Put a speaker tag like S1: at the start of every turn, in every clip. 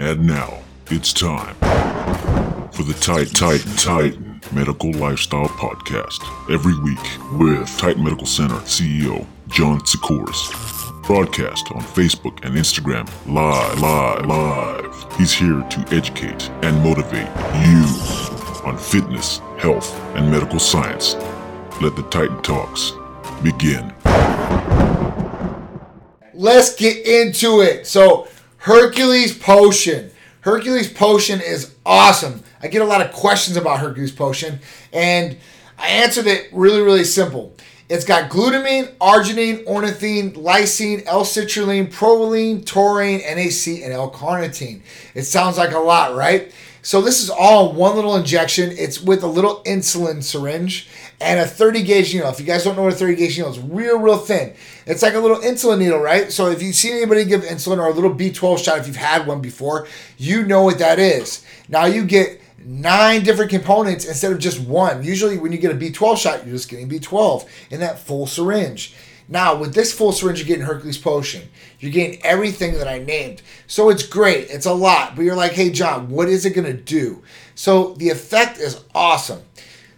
S1: And now, it's time for the Tight, Tight, Titan Medical Lifestyle Podcast. Every week with Titan Medical Center CEO John Sikoris. Broadcast on Facebook and Instagram live, live, live. He's here to educate and motivate you on fitness, health, and medical science. Let the Titan Talks begin.
S2: Let's get into it. So, Hercules Potion. Hercules Potion is awesome. I get a lot of questions about Hercules Potion, and I answered it really, really simple. It's got glutamine, arginine, ornithine, lysine, L-citrulline, proline, taurine, NAC, and L-carnitine. It sounds like a lot, right? So this is all one little injection. It's with a little insulin syringe and a 30 gauge needle. If you guys don't know what a 30 gauge needle is, real, real thin. It's like a little insulin needle, right? So if you've seen anybody give insulin or a little B12 shot, if you've had one before, you know what that is. Now you get nine different components instead of just one. Usually when you get a B12 shot, you're just getting B12 in that full syringe. Now, with this full syringe, you're getting Hercules Potion. You're getting everything that I named. So it's great. It's a lot. But you're like, hey, John, what is it going to do? So the effect is awesome.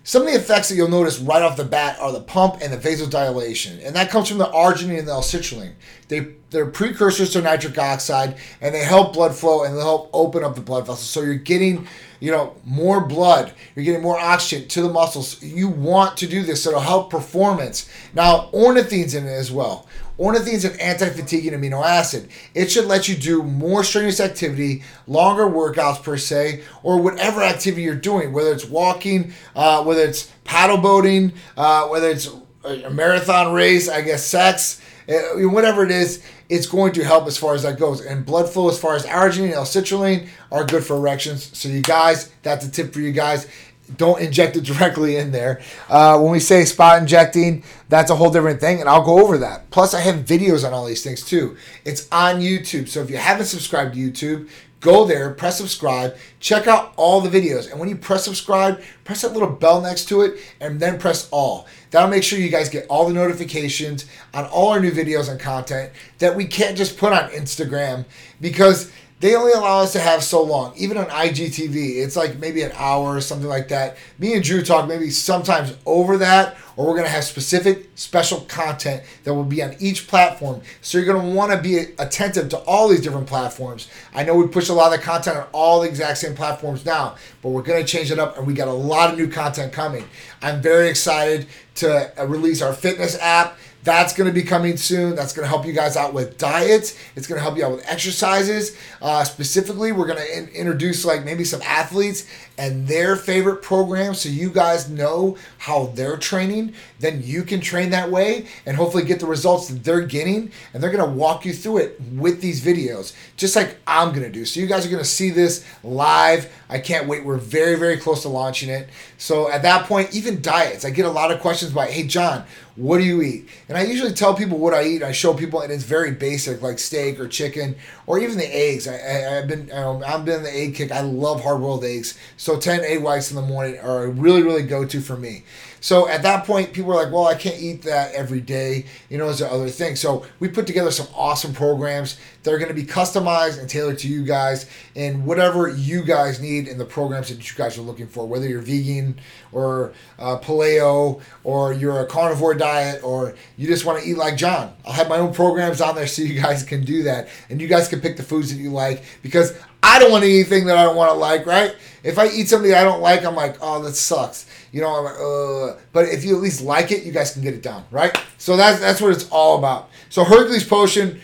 S2: Some of the effects that you'll notice right off the bat are the pump and the vasodilation, and that comes from the arginine and the L-citrulline. They they're precursors to nitric oxide, and they help blood flow and they help open up the blood vessels. So you're getting you know more blood, you're getting more oxygen to the muscles. You want to do this, so it'll help performance. Now ornithine's in it as well. Ornithine is an anti-fatiguing amino acid. It should let you do more strenuous activity, longer workouts per se, or whatever activity you're doing, whether it's walking, uh, whether it's paddle boating, uh, whether it's a marathon race, I guess sex, uh, whatever it is, it's going to help as far as that goes. And blood flow, as far as arginine and L-citrulline, are good for erections. So you guys, that's a tip for you guys don't inject it directly in there. Uh, when we say spot injecting, that's a whole different thing, and I'll go over that. Plus, I have videos on all these things too. It's on YouTube, so if you haven't subscribed to YouTube, go there, press subscribe, check out all the videos, and when you press subscribe, press that little bell next to it, and then press all. That'll make sure you guys get all the notifications on all our new videos and content that we can't just put on Instagram because they only allow us to have so long. Even on IGTV, it's like maybe an hour or something like that. Me and Drew talk maybe sometimes over that, or we're going to have specific special content that will be on each platform. So you're going to want to be attentive to all these different platforms. I know we push a lot of the content on all the exact same platforms now, but we're going to change it up and we got a lot of new content coming. I'm very excited to uh, release our fitness app. That's going to be coming soon. That's going to help you guys out with diets. It's going to help you out with exercises. Uh, specifically, we're going to in- introduce like maybe some athletes and their favorite programs so you guys know how they're training. Then you can train that way and hopefully get the results that they're getting. And they're going to walk you through it with these videos, just like I'm going to do. So you guys are going to see this live. I can't wait. We're very, very close to launching it. So at that point, even diets, I get a lot of questions about, hey, John, what do you eat? And I usually tell people what I eat. I show people, and it's very basic, like steak or chicken, or even the eggs. I, I, have been, um, I've been the egg kick. I love hard boiled eggs. So ten egg whites in the morning are a really, really go to for me. So at that point, people are like, well, I can't eat that every day. You know, there's other things. So we put together some awesome programs that are going to be customized and tailored to you guys and whatever you guys need in the programs that you guys are looking for, whether you're vegan or uh, paleo or you're a carnivore diet or you just want to eat like John. I'll have my own programs on there so you guys can do that and you guys can pick the foods that you like because I don't want anything that I don't want to like, right? If I eat something I don't like, I'm like, oh, that sucks. You know, I'm like, uh. But if you at least like it, you guys can get it down, right? So that's that's what it's all about. So Hercules Potion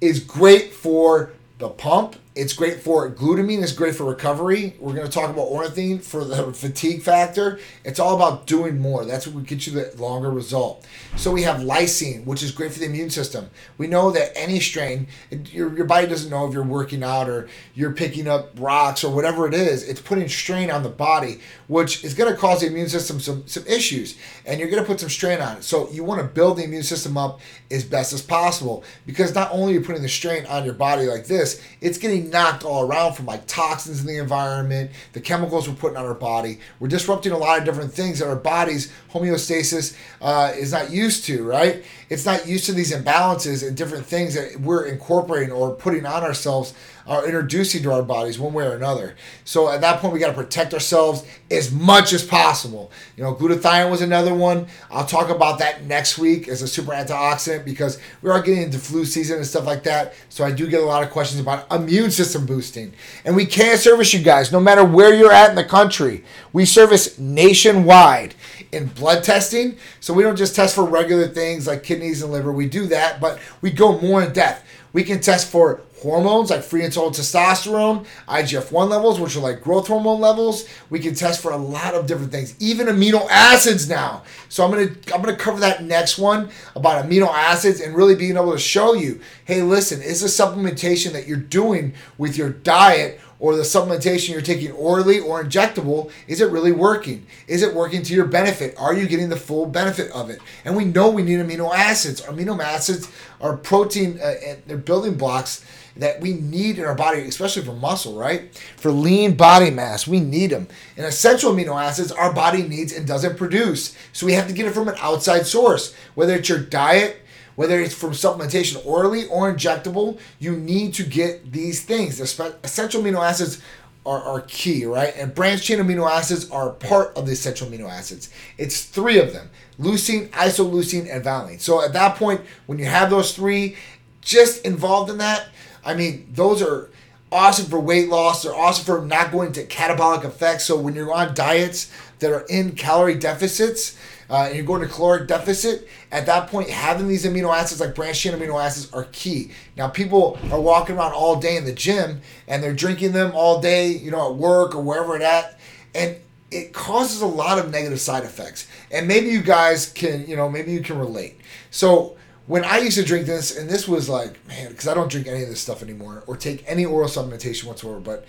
S2: is great for the pump it's great for glutamine. It's great for recovery. We're going to talk about ornithine for the fatigue factor. It's all about doing more. That's what will get you the longer result. So we have lysine, which is great for the immune system. We know that any strain, your, your body doesn't know if you're working out or you're picking up rocks or whatever it is. It's putting strain on the body, which is going to cause the immune system some, some issues. And you're going to put some strain on it. So you want to build the immune system up as best as possible because not only are you putting the strain on your body like this, it's getting knocked all around from like toxins in the environment, the chemicals we're putting on our body. We're disrupting a lot of different things that our body's homeostasis uh, is not used to, right? It's not used to these imbalances and different things that we're incorporating or putting on ourselves are introducing to our bodies one way or another. So at that point, we got to protect ourselves as much as possible. You know, glutathione was another one. I'll talk about that next week as a super antioxidant because we are getting into flu season and stuff like that. So I do get a lot of questions about immune system boosting. And we can service you guys no matter where you're at in the country. We service nationwide in blood testing. So we don't just test for regular things like kidneys and liver. We do that, but we go more in depth. We can test for hormones like free and total testosterone, IGF 1 levels, which are like growth hormone levels. We can test for a lot of different things, even amino acids now. So I'm gonna I'm gonna cover that next one about amino acids and really being able to show you, hey, listen, is the supplementation that you're doing with your diet or the supplementation you're taking orally or injectable, is it really working? Is it working to your benefit? Are you getting the full benefit of it? And we know we need amino acids. Amino acids are protein, uh, they're building blocks that we need in our body, especially for muscle, right? For lean body mass, we need them. And essential amino acids our body needs and doesn't produce. So we have to get it from an outside source, whether it's your diet, whether it's from supplementation orally or injectable, you need to get these things. The essential amino acids are, are key, right? And branched chain amino acids are part of the essential amino acids. It's three of them leucine, isoleucine, and valine. So at that point, when you have those three just involved in that, I mean, those are awesome for weight loss. They're awesome for not going to catabolic effects. So when you're on diets that are in calorie deficits, uh, and you're going to caloric deficit, at that point, having these amino acids like branched chain amino acids are key. Now, people are walking around all day in the gym and they're drinking them all day, you know, at work or wherever it at, and it causes a lot of negative side effects. And maybe you guys can, you know, maybe you can relate. So when I used to drink this, and this was like, man, because I don't drink any of this stuff anymore or take any oral supplementation whatsoever. But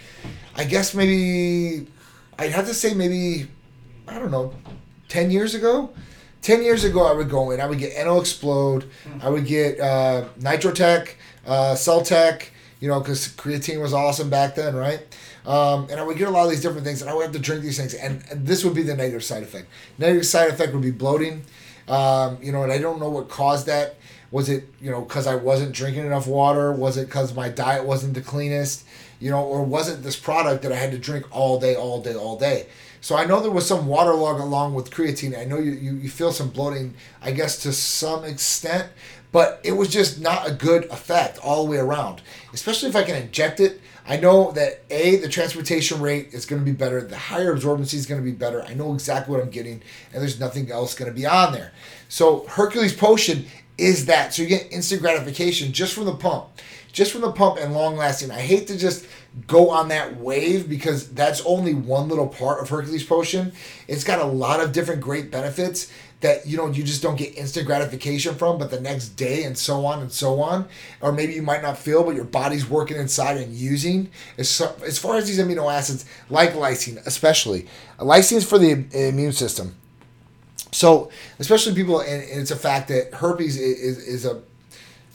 S2: I guess maybe I'd have to say maybe I don't know 10 years ago. 10 years ago, I would go in, I would get N-O-Xplode, mm-hmm. I would get uh, Nitrotech, uh, Cell-Tech, you know, because creatine was awesome back then, right? Um, and I would get a lot of these different things, and I would have to drink these things, and, and this would be the negative side effect. Negative side effect would be bloating, um, you know, and I don't know what caused that. Was it, you know, because I wasn't drinking enough water? Was it because my diet wasn't the cleanest? You know, or was it this product that I had to drink all day, all day, all day? So I know there was some water log along with creatine. I know you, you, you feel some bloating, I guess, to some extent, but it was just not a good effect all the way around. Especially if I can inject it. I know that A, the transportation rate is going to be better, the higher absorbency is going to be better. I know exactly what I'm getting, and there's nothing else going to be on there. So Hercules Potion is that. So you get instant gratification just from the pump. Just from the pump and long lasting. I hate to just go on that wave because that's only one little part of Hercules Potion. It's got a lot of different great benefits that you know you just don't get instant gratification from, but the next day and so on and so on, or maybe you might not feel, but your body's working inside and using. As, as far as these amino acids, like lysine, especially, lysine is for the immune system. So, especially people, and, it's a fact that herpes is, is a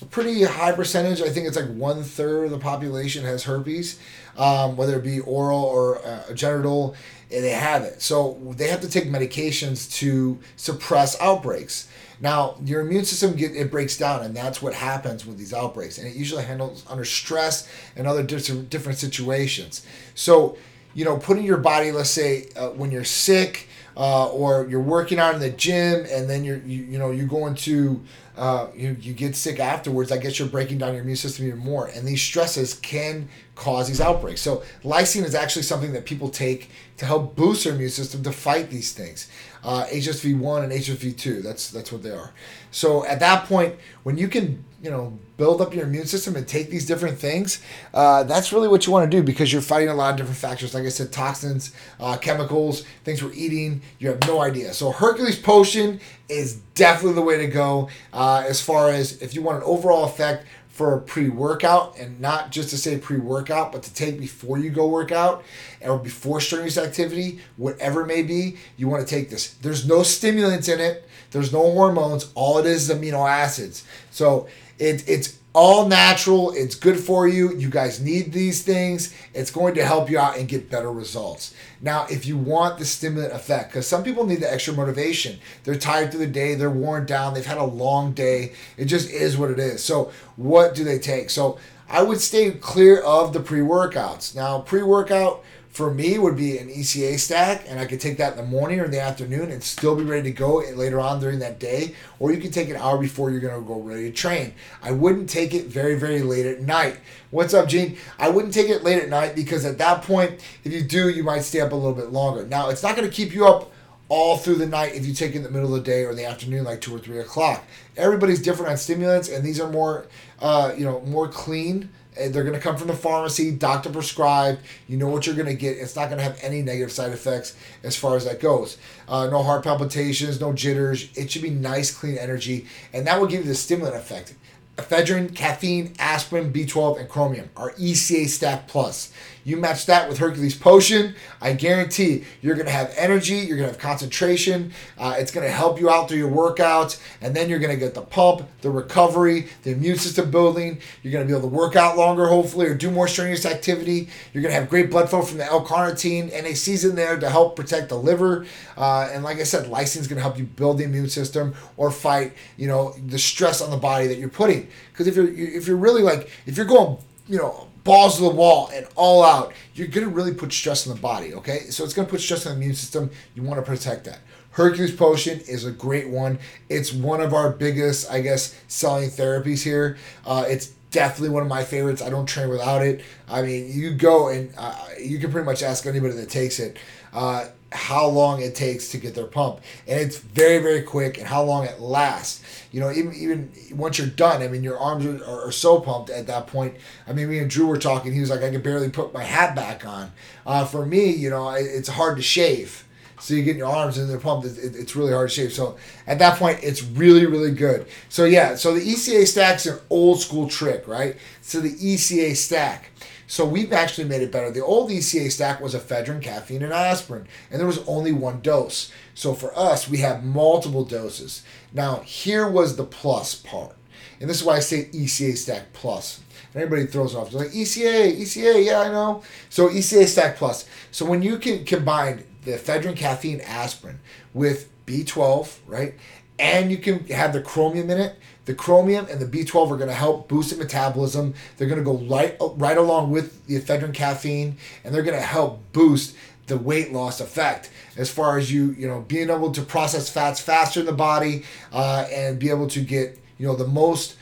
S2: a pretty high percentage. I think it's like one third of the population has herpes, um, whether it be oral or uh, genital, and they have it. So they have to take medications to suppress outbreaks. Now your immune system get it breaks down, and that's what happens with these outbreaks, and it usually handles under stress and other different different situations. So you know, putting your body, let's say, uh, when you're sick. Uh, or you're working out in the gym and then you're you, you know you're going to uh, you, you get sick afterwards, I guess you're breaking down your immune system even more. And these stresses can cause these outbreaks. So lysine is actually something that people take to help boost their immune system to fight these things. Uh, HSV1 and HSV2, that's that's what they are. So at that point, when you can you know build up your immune system and take these different things uh, that's really what you want to do because you're fighting a lot of different factors. Like i said toxins uh, chemicals things we're eating you have no idea. So hercules potion is definitely the way to go uh, as far as if you want an overall effect for a pre-workout and not just to say pre-workout but to take before you go work out or before strenuous activity whatever it may be you want to take this. There's no stimulants in it. There's no hormones. All it is is amino acids. So it, it's all natural. It's good for you. You guys need these things. It's going to help you out and get better results. Now, if you want the stimulant effect, because some people need the extra motivation, they're tired through the day, they're worn down, they've had a long day. It just is what it is. So, what do they take? So, I would stay clear of the pre workouts. Now, pre workout for me would be an ECA stack, and I could take that in the morning or in the afternoon and still be ready to go later on during that day. Or you can take an hour before you're going to go ready to train. I wouldn't take it very, very late at night. What's up, Gene? I wouldn't take it late at night because at that point, if you do, you might stay up a little bit longer. Now, it's not going to keep you up all through the night if you take it in the middle of the day or in the afternoon, like two or three o'clock. Everybody's different on stimulants, and these are more, uh, you know, more clean they're going to come from the pharmacy, doctor prescribed. You know what you're going to get. It's not going to have any negative side effects as far as that goes. Uh, no heart palpitations, no jitters. It should be nice, clean energy, and that will give you the stimulant effect. Ephedrine, caffeine, aspirin, B12, and chromium are ECA Stack Plus. You match that with Hercules Potion, I guarantee you're going to have energy, you're going to have concentration, uh, it's going to help you out through your workouts, and then you're going to get the pump, the recovery, the immune system building. You're going to be able to work out longer, hopefully, or do more strenuous activity. You're going to have great blood flow from the L-carnitine, NAC's in there to help protect the liver. Uh, and like I said, lysine is going to help you build the immune system or fight, you know, the stress on the body that you're putting. Because if you're if you're really like if you're going, you know balls to the wall and all out, you're going to really put stress on the body, okay? So it's going to put stress on the immune system. You want to protect that. Hercules Potion is a great one. It's one of our biggest, I guess, selling therapies here. Uh, it's definitely one of my favorites. I don't train without it. I mean, you go and uh, you can pretty much ask anybody that takes it. Uh, how long it takes to get their pump. And it's very very quick and how long it lasts. You know even even once you're done i mean your arms are, are, so pumped at that point. I mean me and drew were talking. He was like i could barely put my hat back on. Uh, for me you know it's hard to shave so you get your arms and they're pumped it, it, it's really hard to shave so at that point it's really really good so yeah so the eca stack's an old school trick right so the eca stack so we've actually made it better. The old ECA stack was ephedrine, caffeine, and aspirin, and there was only one dose. So for us, we have multiple doses. Now, here was the plus part. And this is why I say ECA stack plus. And everybody throws off. They're like, ECA, ECA, yeah, I know. So ECA stack plus. So when you can combine the ephedrine, caffeine, aspirin with B12, right? And you can have the chromium in it, the chromium and the B12 are going to help boost the metabolism. They're going to go right right along with the ephedrine caffeine, and they're going to help boost the weight loss effect as far as you you know being able to process fats faster in the body uh, and be able to get you know the most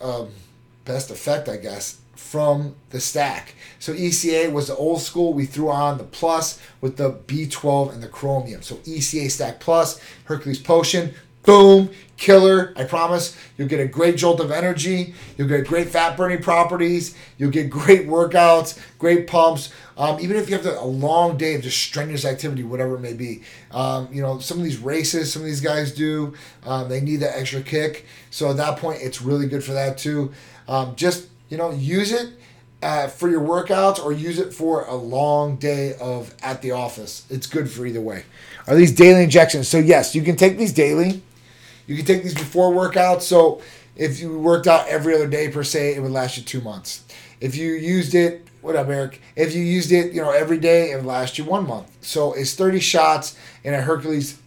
S2: um, best effect I guess from the stack. So ECA was the old school. We threw on the plus with the B12 and the chromium. So ECA stack plus, Hercules potion, boom, killer. I promise. You'll get a great jolt of energy. You'll get great fat burning properties. You'll get great workouts, great pumps. Um, even if you have a long day of just strenuous activity, whatever it may be. Um, you know, some of these races, some of these guys do. Um, they need that extra kick. So at that point, it's really good for that too. Um, just you know, use it. Uh, for your workouts or use it for a long day of at the office. It's good for either way. Are these daily injections? So yes, you can take these daily. You can take these before workouts. So if you worked out every other day per se, it would last you two months. If you used it, what up, Eric? If you used it, you know, every day, it would last you one month. So it's 30 shots in a Hercules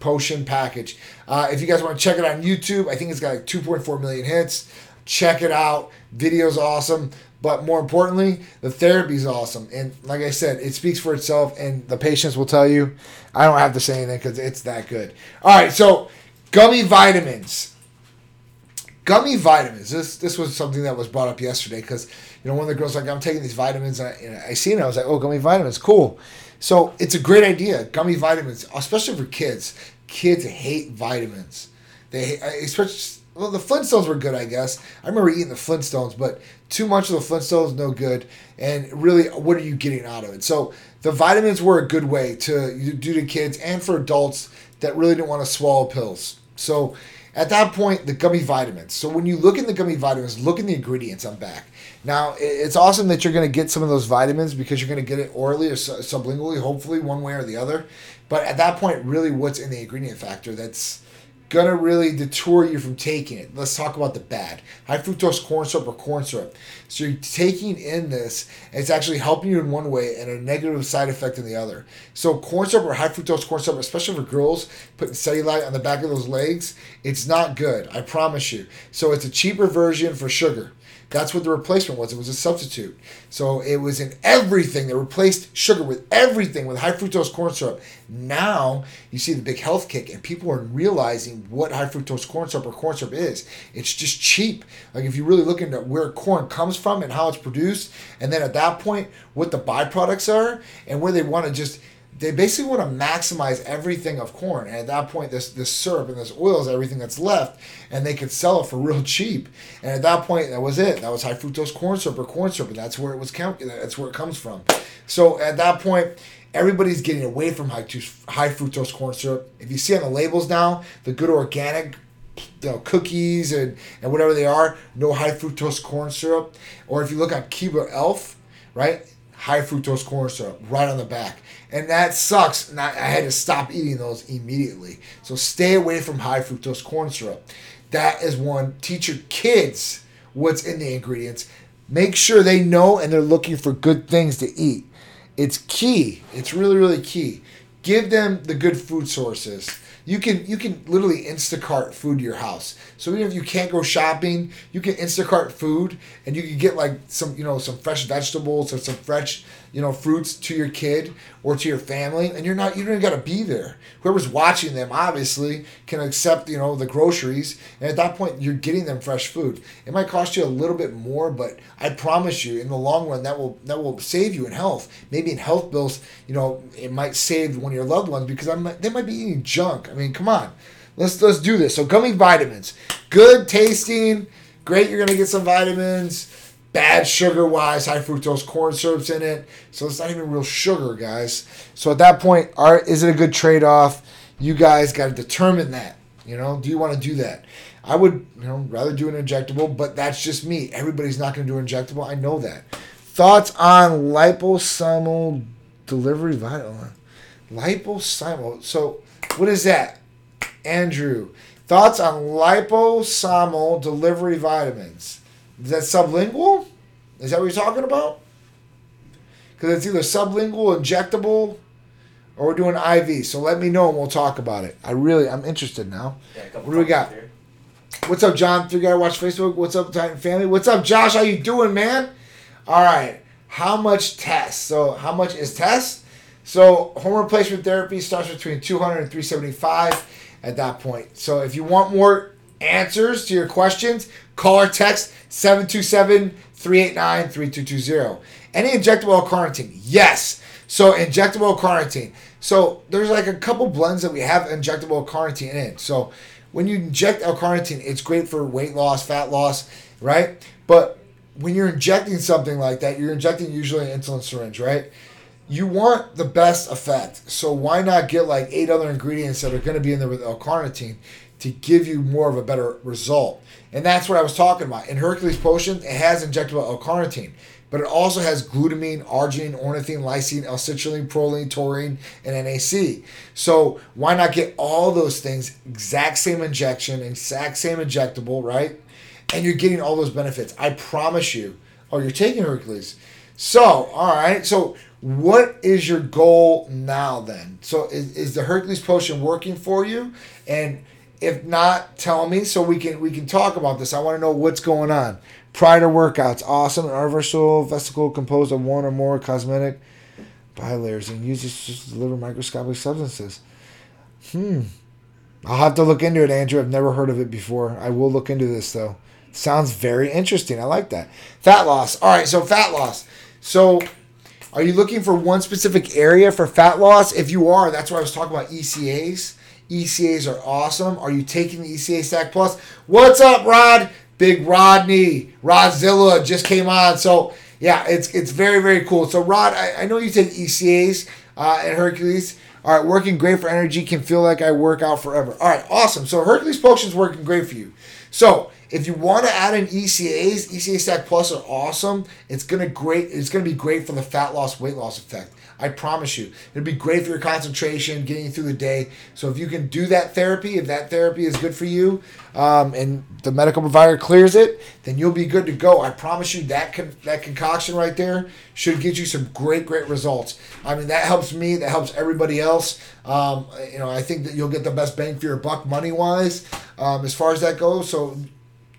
S2: potion package. Uh, if you guys want to check it on YouTube, I think it's got like 2.4 million hits. Check it out. Video's awesome. But more importantly, the therapy is awesome. And like I said, it speaks for itself, and the patients will tell you. I don't have to say anything because it's that good. All right, so Gummy vitamins. Gummy vitamins. This this was something that was brought up yesterday because you know one of the girls like I'm taking these vitamins. And I, and I seen it. I was like, oh, gummy vitamins, cool. So it's a great idea. Gummy vitamins, especially for kids. Kids hate vitamins. They especially well the Flintstones were good, I guess. I remember eating the Flintstones, but too much of the Flintstones no good. And really, what are you getting out of it? So the vitamins were a good way to do to kids and for adults that really didn't want to swallow pills. So at that point, the gummy vitamins. So when you look in the gummy vitamins, look in the ingredients on back. Now, it's awesome that you're going to get some of those vitamins because you're going to get it orally or sublingually, hopefully one way or the other. But at that point, really, what's in the ingredient factor that's gonna really deter you from taking it. Let's talk about the bad. High fructose corn syrup or corn syrup. So you're taking in this, and it's actually helping you in one way and a negative side effect in the other. So corn syrup or high fructose corn syrup, especially for girls, putting cellulite on the back of those legs, it's not good. I promise you. So it's a cheaper version for sugar. That's what the replacement was. It was a substitute. So it was in everything. They replaced sugar with everything with high fructose corn syrup. Now you see the big health kick, and people are realizing what high fructose corn syrup or corn syrup is. It's just cheap. Like if you really look into where corn comes from and how it's produced, and then at that point, what the byproducts are, and where they want to just they basically want to maximize everything of corn. And at that point, this this syrup and this oil is everything that's left, and they could sell it for real cheap. And at that point, that was it. That was high fructose corn syrup or corn syrup, and that's where it was. That's where it comes from. So at that point, everybody's getting away from high high fructose corn syrup. If you see on the labels now, the good organic cookies and, and whatever they are, no high fructose corn syrup. Or if you look at Keebler Elf, right, high fructose corn syrup right on the back and that sucks. And I, I had to stop eating those immediately. So stay away from high fructose corn syrup. That is one. Teach your kids what's in the ingredients. Make sure they know and they're looking for good things to eat. It's key. It's really, really key. Give them the good food sources you can you can literally Instacart food to your house. So even if you can't go shopping, you can Instacart food, and you can get like some you know some fresh vegetables or some fresh you know fruits to your kid or to your family, and you're not you don't even got to be there. Whoever's watching them obviously can accept you know the groceries, and at that point you're getting them fresh food. It might cost you a little bit more, but I promise you, in the long run, that will that will save you in health. Maybe in health bills, you know, it might save one of your loved ones because I'm, they might be eating junk. I mean, come on. Let's let's do this. So gummy vitamins, good tasting, great. You're gonna get some vitamins. Bad sugar wise, high fructose corn syrup's in it, so it's not even real sugar, guys. So at that point, are is it a good trade off? You guys got to determine that. You know, do you want to do that? I would, you know, rather do an injectable, but that's just me. Everybody's not going to do an injectable. I know that. Thoughts on liposomal delivery vitamin? Liposomal. So, what is that? Andrew, thoughts on liposomal delivery vitamins? Is that sublingual? Is that what you're talking about? Because it's either sublingual, injectable, or we're doing IV. So let me know and we'll talk about it. I really, I'm interested now. Yeah, what do we got? Here. What's up, John? Three guy watch Facebook. What's up, Titan family? What's up, Josh? How you doing, man? All right. How much test? So how much is test? So hormone replacement therapy starts between 200 and 375 at that point. So if you want more answers to your questions, call or text 727-389-3220. Any injectable carnitine? Yes. So injectable carnitine. So there's like a couple blends that we have injectable carnitine in. So when you inject L-carnitine, it's great for weight loss, fat loss, right? But when you're injecting something like that, you're injecting usually an insulin syringe, right? You want the best effect. So why not get like eight other ingredients that are going to be in there with L-carnitine to give you more of a better result? And that's what I was talking about. In Hercules Potion, it has injectable L-carnitine but it also has glutamine, arginine, ornithine, lysine, L-citrulline, proline, taurine, and NAC. So why not get all those things, exact same injection, exact same injectable, right? And you're getting all those benefits. I promise you. Oh, you're taking Hercules. So, all right. So what is your goal now then? So is, is the Hercules potion working for you? And if not, tell me so we can we can talk about this. I want to know what's going on. Prior to workouts, awesome and artificial vesicle composed of one or more cosmetic bilayers and uses to deliver microscopic substances. Hmm. I'll have to look into it, Andrew. I've never heard of it before. I will look into this though. Sounds very interesting. I like that. Fat loss. All right, so fat loss. So, are you looking for one specific area for fat loss? If you are, that's why I was talking about ECAs. ECAs are awesome. Are you taking the ECA Stack Plus? What's up, Rod? Big Rodney, Rodzilla just came on. So yeah, it's it's very very cool. So Rod, I, I know you take ECAs uh, at Hercules. All right, working great for energy. Can feel like I work out forever. All right, awesome. So Hercules Potion's working great for you. So if you want to add in ECAs, ECA Stack Plus are awesome. It's gonna great. It's gonna be great for the fat loss, weight loss effect. I promise you. It'll be great for your concentration, getting you through the day. So if you can do that therapy, if that therapy is good for you, um, and the medical provider clears it, then you'll be good to go. I promise you that con- that concoction right there should get you some great, great results. I mean, that helps me. That helps everybody else. Um, you know, I think that you'll get the best bang for your buck money wise, um, as far as that goes. So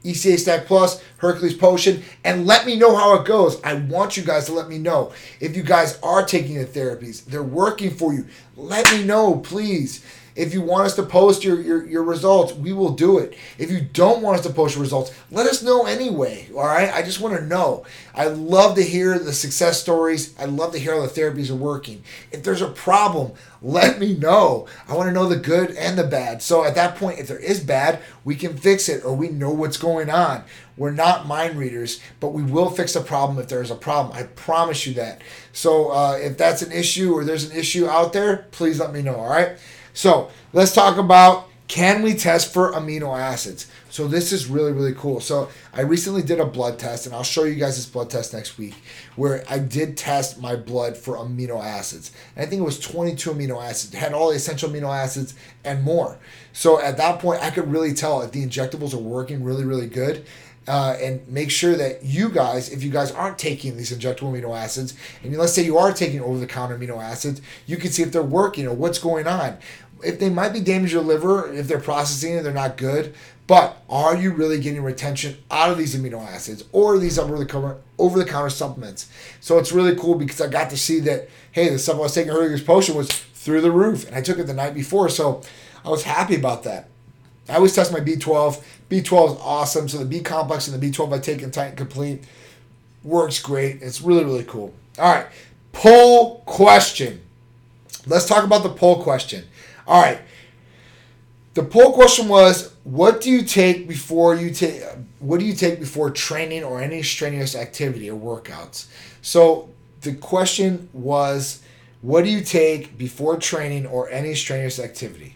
S2: ECA Stack Plus, Hercules Potion, and let me know how it goes. I want you guys to let me know. If you guys are taking the therapies, they're working for you, let me know, please. If you want us to post your, your, your results, we will do it. If you don't want us to post your results, let us know anyway. All right. I just want to know. I love to hear the success stories. I love to hear how the therapies are working. If there's a problem, let me know. I want to know the good and the bad. So at that point, if there is bad, we can fix it or we know what's going on. We're not mind readers, but we will fix a problem if there's a problem. I promise you that. So uh, if that's an issue or there's an issue out there, please let me know. All right. So let's talk about can we test for amino acids? So this is really, really cool. So I recently did a blood test, and I'll show you guys this blood test next week, where I did test my blood for amino acids. And I think it was 22 amino acids. It had all the essential amino acids and more. So at that point, I could really tell if the injectables are working really, really good. Uh, and make sure that you guys, if you guys aren't taking these injectable amino acids, and let's say you are taking over the counter amino acids, you can see if they're working or what's going on if they might be damaging your liver, if they're processing it, they're not good. But are you really getting retention out of these amino acids or these over the counter over the counter supplements? So it's really cool because I got to see that hey, the stuff I was taking earlier, this potion was through the roof, and I took it the night before, so I was happy about that. I always test my B12. B12 is awesome. So the B complex and the B12 I take in Titan Complete works great. It's really really cool. All right, poll question. Let's talk about the poll question. All right. The poll question was, what do you take before you take what do you take before training or any strenuous activity or workouts? So the question was, what do you take before training or any strenuous activity?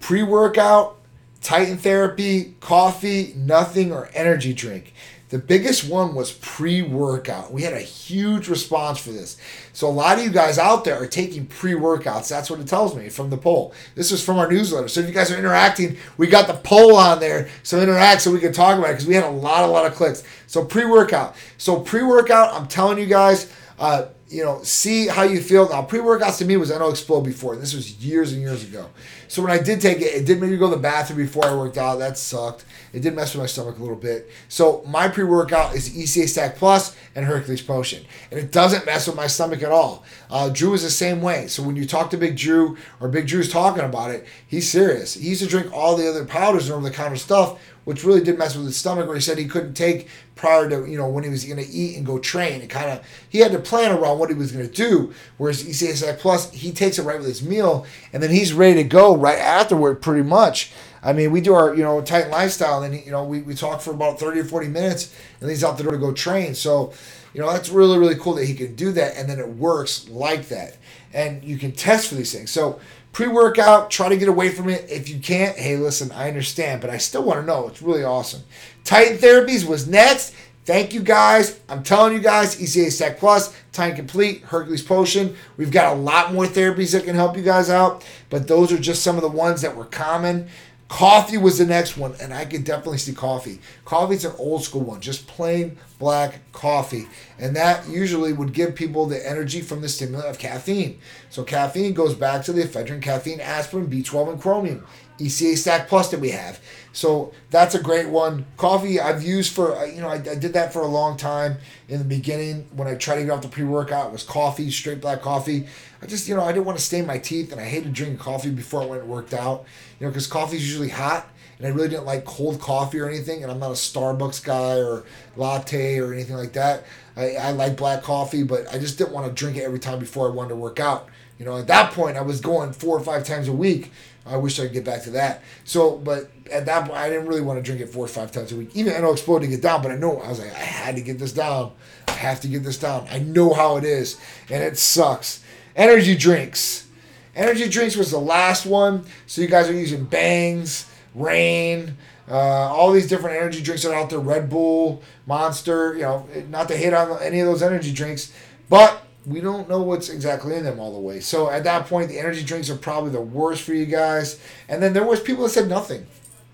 S2: Pre-workout, Titan therapy, coffee, nothing, or energy drink. The biggest one was pre workout. We had a huge response for this. So, a lot of you guys out there are taking pre workouts. That's what it tells me from the poll. This is from our newsletter. So, if you guys are interacting, we got the poll on there. So, interact so we can talk about it because we had a lot, a lot of clicks. So, pre workout. So, pre workout, I'm telling you guys, uh, you know, see how you feel. Now, pre workouts to me was NO Explode before. This was years and years ago. So when I did take it, it did make me go to the bathroom before I worked out. That sucked. It did mess with my stomach a little bit. So my pre workout is ECA Stack Plus and Hercules Potion, and it doesn't mess with my stomach at all. Uh, Drew is the same way. So when you talk to Big Drew or Big Drew's talking about it, he's serious. He used to drink all the other powders and over the counter stuff, which really did mess with his stomach. Where he said he couldn't take prior to you know when he was going to eat and go train. It kind of he had to plan around what he was going to do. Whereas ECA Stack Plus, he takes it right with his meal, and then he's ready to go right afterward, pretty much. I mean, we do our you know Titan lifestyle, and you know we, we talk for about thirty or forty minutes, and he's out the door to go train. So, you know that's really really cool that he can do that, and then it works like that, and you can test for these things. So pre-workout, try to get away from it. If you can't, hey, listen, I understand, but I still want to know. It's really awesome. Titan Therapies was next. Thank you guys. I'm telling you guys, ECA Stack Plus, Titan Complete, Hercules Potion. We've got a lot more therapies that can help you guys out, but those are just some of the ones that were common. Coffee was the next one, and I could definitely see coffee. Coffee's an old school one, just plain black coffee. And that usually would give people the energy from the stimulant of caffeine. So caffeine goes back to the ephedrine, caffeine, aspirin, B12, and chromium. ECA Stack Plus that we have. So that's a great one. Coffee I've used for, uh, you know, I, I did that for a long time in the beginning when I tried to get off the pre workout. Was coffee, straight black coffee. I just, you know, I didn't want to stain my teeth and I hated drinking coffee before I went and worked out, you know, because coffee is usually hot and I really didn't like cold coffee or anything. And I'm not a Starbucks guy or latte or anything like that. I, I like black coffee, but I just didn't want to drink it every time before I wanted to work out. You know, at that point, I was going four or five times a week I wish I could get back to that. So, but at that point, I didn't really want to drink it four or five times a week. Even I know Explode to get down, but I know I was like, I had to get this down. I have to get this down. I know how it is, and it sucks. Energy drinks. Energy drinks was the last one. So you guys are using Bangs, Reign, uh, all these different energy drinks are out there. Red Bull, Monster. You know, not to hit on any of those energy drinks, but we don't know what's exactly in them all the way. So at that point, the energy drinks are probably the worst for you guys. And then there was people that said nothing.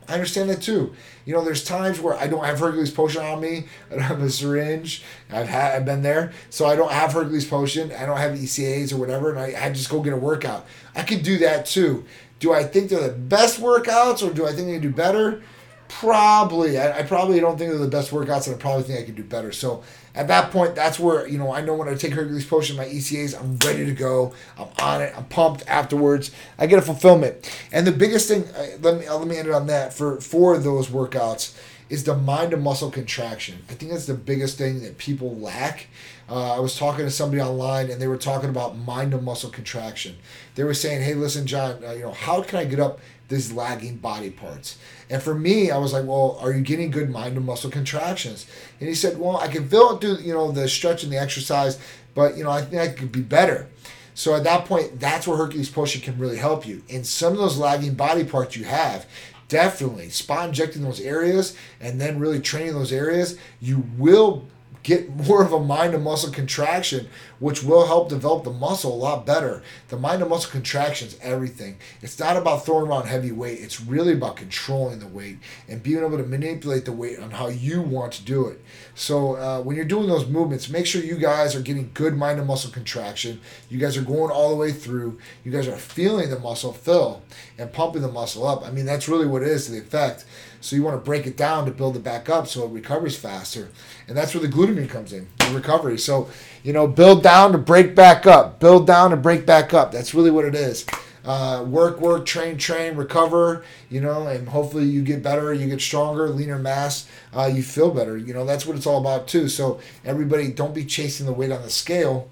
S2: I understand that too. You know, there's times where I don't have Hercules potion on me. I don't have a syringe. I've had I've been there, so I don't have Hercules potion. I don't have ECAs or whatever, and I, I just go get a workout. I could do that too. Do I think they're the best workouts, or do I think they do better? Probably I, I, probably don't think they're the best workouts and I probably think I could do better. So at that point, that's where you know I know when I take Hercules Potion, my ECAs, I'm ready to go. I'm on it. I'm pumped. Afterwards, I get a fulfillment. And the biggest thing, uh, let me let me end it on that for for those workouts is the mind to muscle contraction. I think that's the biggest thing that people lack. Uh, I was talking to somebody online and they were talking about mind to muscle contraction. They were saying, "Hey, listen, John, uh, you know, how can I get up these lagging body parts?" And for me, I was like, "Well, are you getting good mind and muscle contractions?" And he said, "Well, I can feel it through, you know, the stretch and the exercise, but you know, I think I could be better." So at that point, that's where Hercules Potion can really help you. And some of those lagging body parts you have, definitely spot injecting those areas and then really training those areas, you will get more of a mind to muscle contraction, which will help develop the muscle a lot better. The mind to muscle contraction is everything. It's not about throwing around heavy weight, it's really about controlling the weight and being able to manipulate the weight on how you want to do it. So, uh, when you're doing those movements, make sure you guys are getting good mind to muscle contraction. You guys are going all the way through. You guys are feeling the muscle fill and pumping the muscle up. I mean, that's really what it is the effect. So you want to break it down to build it back up so it recovers faster. And that's where the glutamine comes in, the recovery. So, you know, build down to break back up. Build down to break back up. That's really what it is. Uh, work, work, train, train, recover, you know, and hopefully you get better, you get stronger, leaner mass, uh, you feel better. You know, that's what it's all about too. So everybody, don't be chasing the weight on the scale.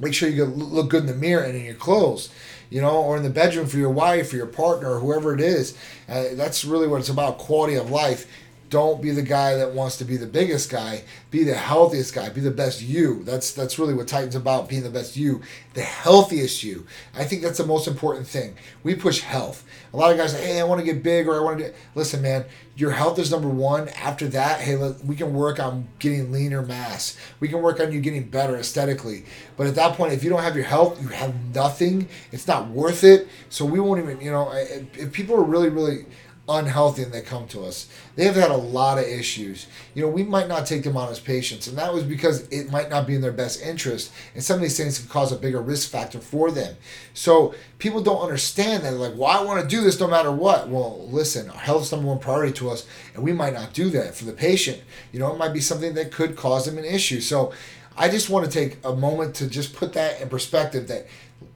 S2: Make sure you look good in the mirror and in your clothes you know, or in the bedroom for your wife or your partner or whoever it is. Uh, that's really what it's about quality of life. Don't be the guy that wants to be the biggest guy. Be the healthiest guy. Be the best you. That's that's really what Titan's about. Being the best you, the healthiest you. I think that's the most important thing. We push health. A lot of guys say, "Hey, I want to get big," or "I want to." Listen, man, your health is number one. After that, hey, we can work on getting leaner mass. We can work on you getting better aesthetically. But at that point, if you don't have your health, you have nothing. It's not worth it. So we won't even, you know, if people are really, really unhealthy and they come to us. They have had a lot of issues. You know, we might not take them on as patients, and that was because it might not be in their best interest, and some of these things can cause a bigger risk factor for them. So people don't understand that. Like, well, I want to do this no matter what. Well, listen, our health is number one priority to us, and we might not do that for the patient. You know, it might be something that could cause them an issue. So I just want to take a moment to just put that in perspective that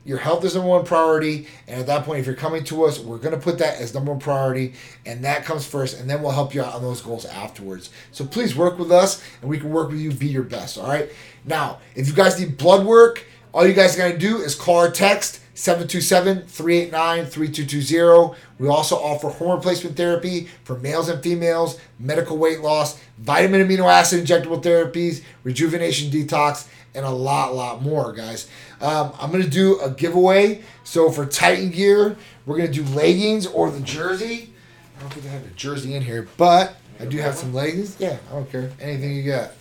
S2: your health is number one priority. And at that point, if you're coming to us, we're going to put that as number one priority. And that comes first. And then we'll help you out on those goals afterwards. So please work with us and we can work with you, be your best. All right. Now, if you guys need blood work, all you guys got to do is call or text 727-389-3220. We also offer hormone replacement therapy for males and females, medical weight loss, vitamin amino acid injectable therapies, rejuvenation detox, and a lot, lot more, guys. Um, I'm to do a giveaway. So for Titan gear, we're to do leggings or the jersey. I don't think I have a jersey in here, but I do have some leggings. Yeah, I don't care. Anything you got.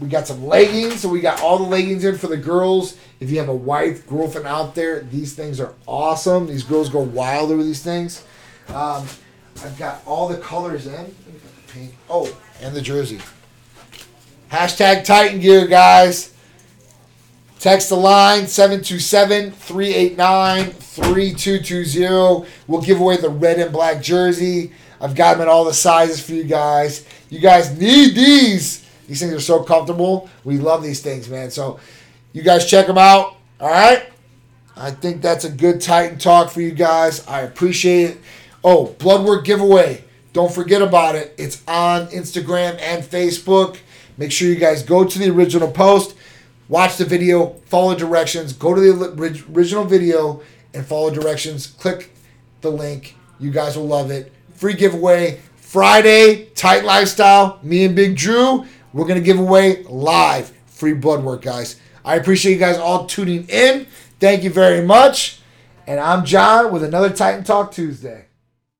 S2: We got some leggings, so we got all the leggings in for the girls. If you have a wife, girlfriend out there, these things are awesome. These girls go wild over these things. Um, I've got all the colors in. Pink. Oh, and the jersey. Hashtag Titan Gear, guys. Text the line 727 389 3220. We'll give away the red and black jersey. I've got them in all the sizes for you guys. You guys need these. These things are so comfortable. We love these things, man. So you guys check them out. All right. I think that's a good Titan talk for you guys. I appreciate it. Oh, blood work giveaway. Don't forget about it. It's on Instagram and Facebook. Make sure you guys go to the original post, watch the video, follow directions, go to the original video and follow directions. Click the link. You guys will love it. Free giveaway Friday, tight lifestyle. Me and Big Drew, we're going to give away live free blood work, guys. I appreciate you guys all tuning in. Thank you very much. And I'm John with another Titan Talk Tuesday.